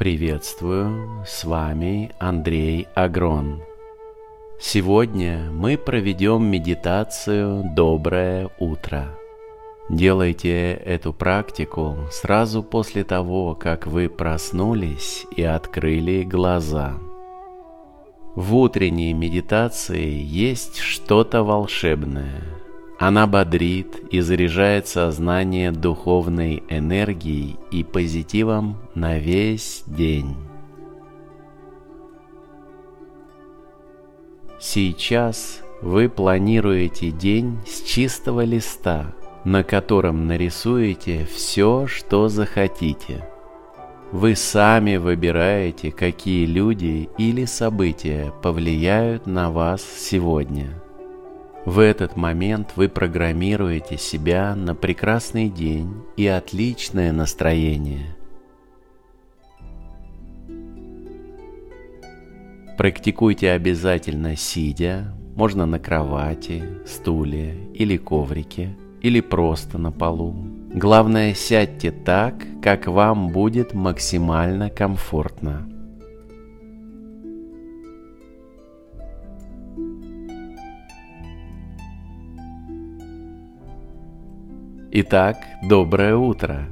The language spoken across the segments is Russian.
Приветствую, с вами Андрей Агрон. Сегодня мы проведем медитацию «Доброе утро». Делайте эту практику сразу после того, как вы проснулись и открыли глаза. В утренней медитации есть что-то волшебное – она бодрит и заряжает сознание духовной энергией и позитивом на весь день. Сейчас вы планируете день с чистого листа, на котором нарисуете все, что захотите. Вы сами выбираете, какие люди или события повлияют на вас сегодня – в этот момент вы программируете себя на прекрасный день и отличное настроение. Практикуйте обязательно сидя, можно на кровати, стуле или коврике, или просто на полу. Главное, сядьте так, как вам будет максимально комфортно. Итак, доброе утро.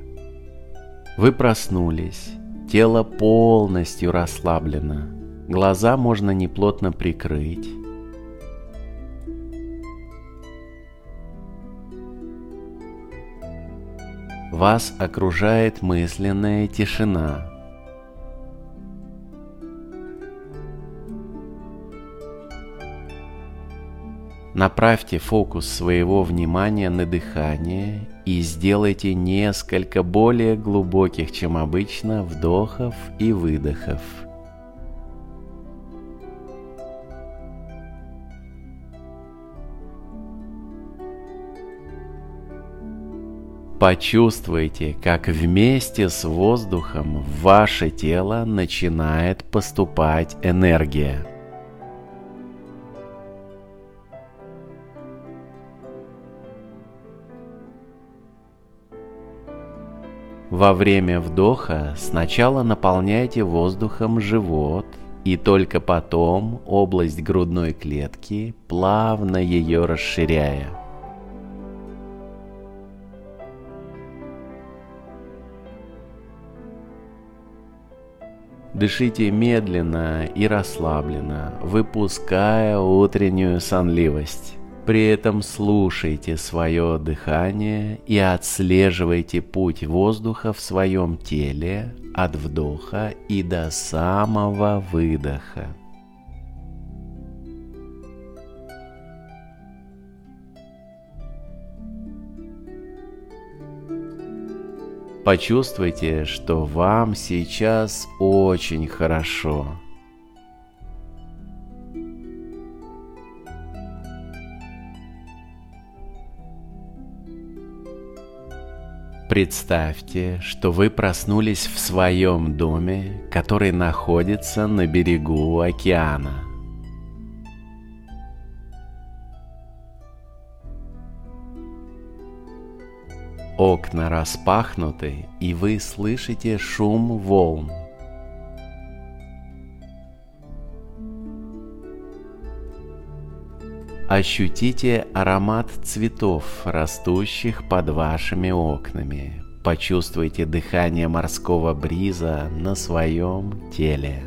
Вы проснулись, тело полностью расслаблено, глаза можно неплотно прикрыть. Вас окружает мысленная тишина – Направьте фокус своего внимания на дыхание и сделайте несколько более глубоких, чем обычно, вдохов и выдохов. Почувствуйте, как вместе с воздухом в ваше тело начинает поступать энергия. Во время вдоха сначала наполняйте воздухом живот и только потом область грудной клетки, плавно ее расширяя. Дышите медленно и расслабленно, выпуская утреннюю сонливость. При этом слушайте свое дыхание и отслеживайте путь воздуха в своем теле от вдоха и до самого выдоха. Почувствуйте, что вам сейчас очень хорошо. Представьте, что вы проснулись в своем доме, который находится на берегу океана. Окна распахнуты, и вы слышите шум волн. Ощутите аромат цветов, растущих под вашими окнами. Почувствуйте дыхание морского бриза на своем теле.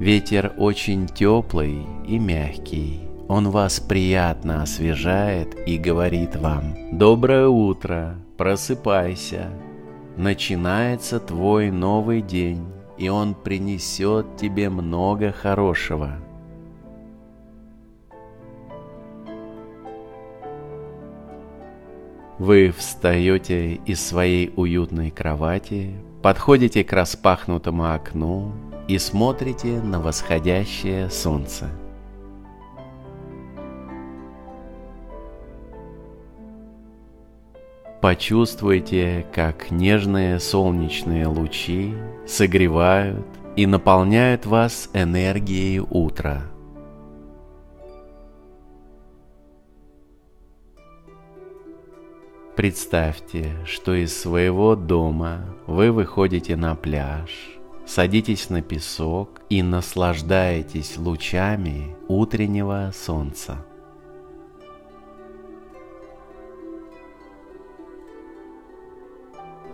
Ветер очень теплый и мягкий. Он вас приятно освежает и говорит вам «Доброе утро, просыпайся, начинается твой новый день» и Он принесет тебе много хорошего. Вы встаете из своей уютной кровати, подходите к распахнутому окну и смотрите на восходящее солнце. Почувствуйте, как нежные солнечные лучи согревают и наполняют вас энергией утра. Представьте, что из своего дома вы выходите на пляж, садитесь на песок и наслаждаетесь лучами утреннего солнца.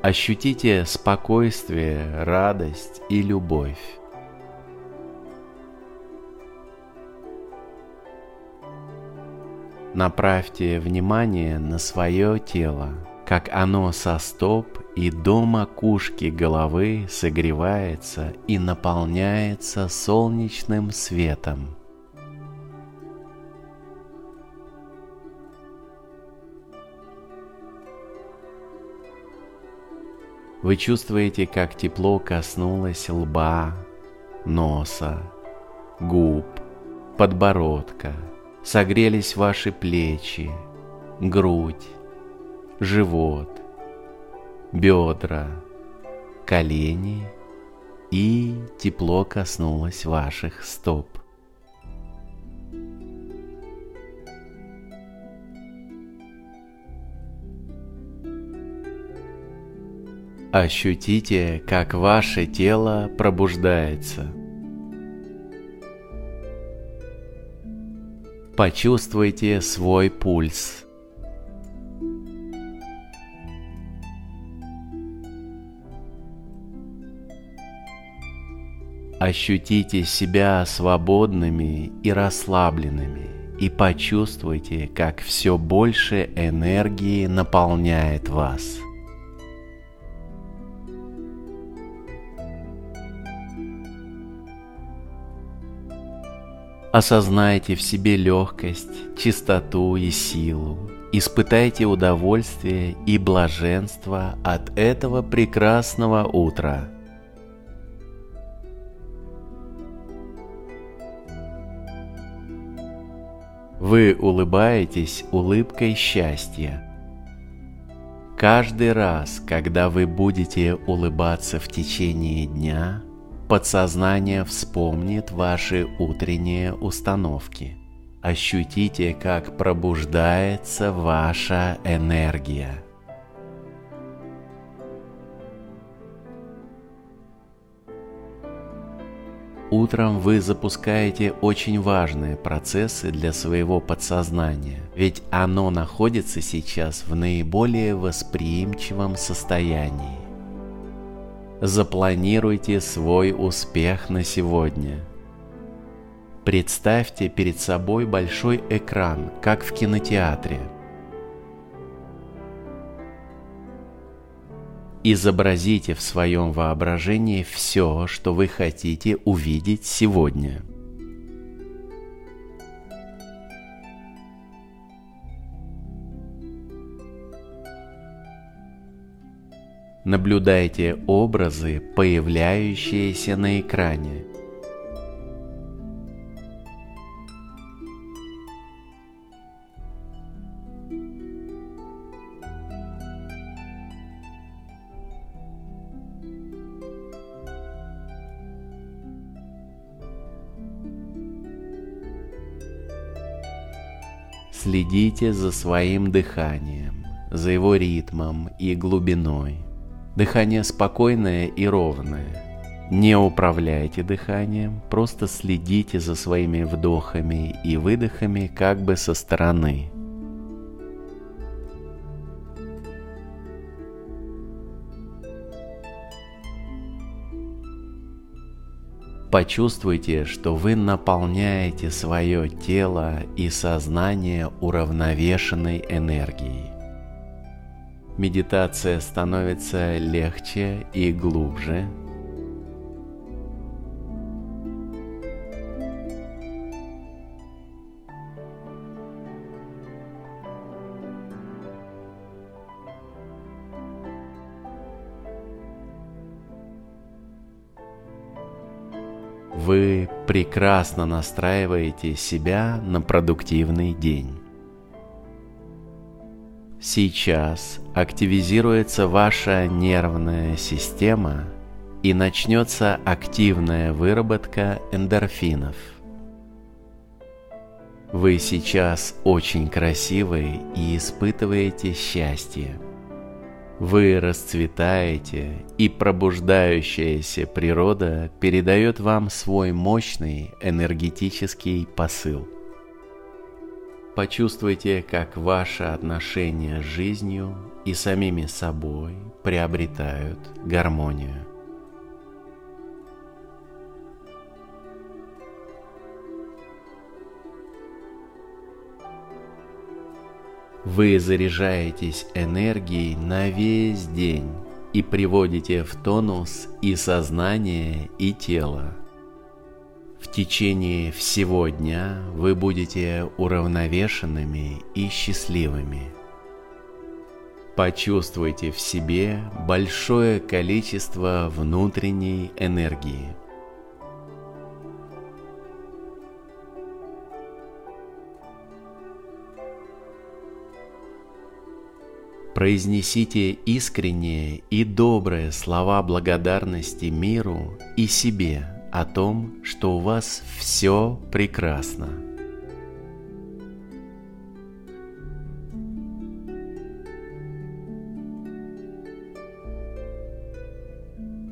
Ощутите спокойствие, радость и любовь. Направьте внимание на свое тело, как оно со стоп и до макушки головы согревается и наполняется солнечным светом. Вы чувствуете, как тепло коснулось лба, носа, губ, подбородка – согрелись ваши плечи, грудь, живот, бедра, колени и тепло коснулось ваших стоп. Ощутите, как ваше тело пробуждается – Почувствуйте свой пульс. Ощутите себя свободными и расслабленными и почувствуйте, как все больше энергии наполняет вас. Осознайте в себе легкость, чистоту и силу. Испытайте удовольствие и блаженство от этого прекрасного утра. Вы улыбаетесь улыбкой счастья. Каждый раз, когда вы будете улыбаться в течение дня – Подсознание вспомнит ваши утренние установки. Ощутите, как пробуждается ваша энергия. Утром вы запускаете очень важные процессы для своего подсознания, ведь оно находится сейчас в наиболее восприимчивом состоянии. Запланируйте свой успех на сегодня. Представьте перед собой большой экран, как в кинотеатре. Изобразите в своем воображении все, что вы хотите увидеть сегодня – Наблюдайте образы, появляющиеся на экране. Следите за своим дыханием, за его ритмом и глубиной. Дыхание спокойное и ровное. Не управляйте дыханием, просто следите за своими вдохами и выдохами как бы со стороны. Почувствуйте, что вы наполняете свое тело и сознание уравновешенной энергией медитация становится легче и глубже. Вы прекрасно настраиваете себя на продуктивный день. Сейчас активизируется ваша нервная система и начнется активная выработка эндорфинов. Вы сейчас очень красивы и испытываете счастье. Вы расцветаете, и пробуждающаяся природа передает вам свой мощный энергетический посыл. Почувствуйте, как ваши отношения с жизнью и самими собой приобретают гармонию. Вы заряжаетесь энергией на весь день и приводите в тонус и сознание, и тело. В течение всего дня вы будете уравновешенными и счастливыми. Почувствуйте в себе большое количество внутренней энергии – Произнесите искренние и добрые слова благодарности миру и себе о том, что у вас все прекрасно.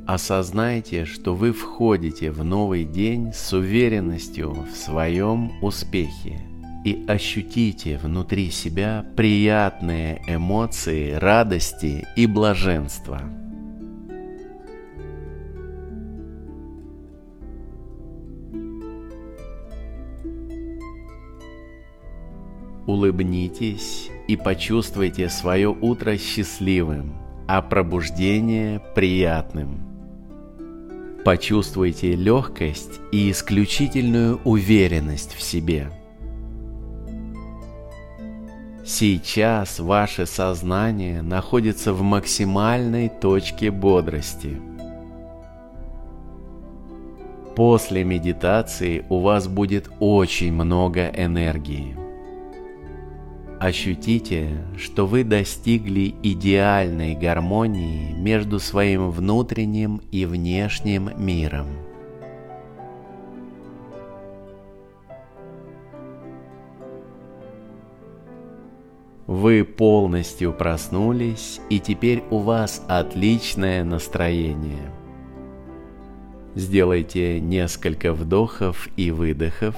Осознайте, что вы входите в новый день с уверенностью в своем успехе – и ощутите внутри себя приятные эмоции радости и блаженства. Улыбнитесь и почувствуйте свое утро счастливым, а пробуждение приятным. Почувствуйте легкость и исключительную уверенность в себе – Сейчас ваше сознание находится в максимальной точке бодрости. После медитации у вас будет очень много энергии. Ощутите, что вы достигли идеальной гармонии между своим внутренним и внешним миром. Вы полностью проснулись, и теперь у вас отличное настроение. Сделайте несколько вдохов и выдохов.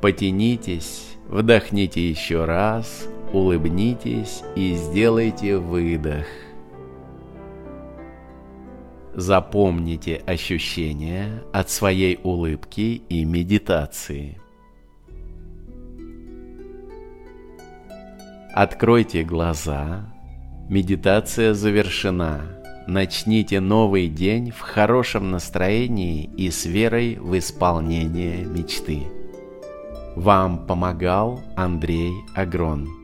Потянитесь, вдохните еще раз, улыбнитесь и сделайте выдох – Запомните ощущения от своей улыбки и медитации. Откройте глаза. Медитация завершена. Начните новый день в хорошем настроении и с верой в исполнение мечты. Вам помогал Андрей Агрон.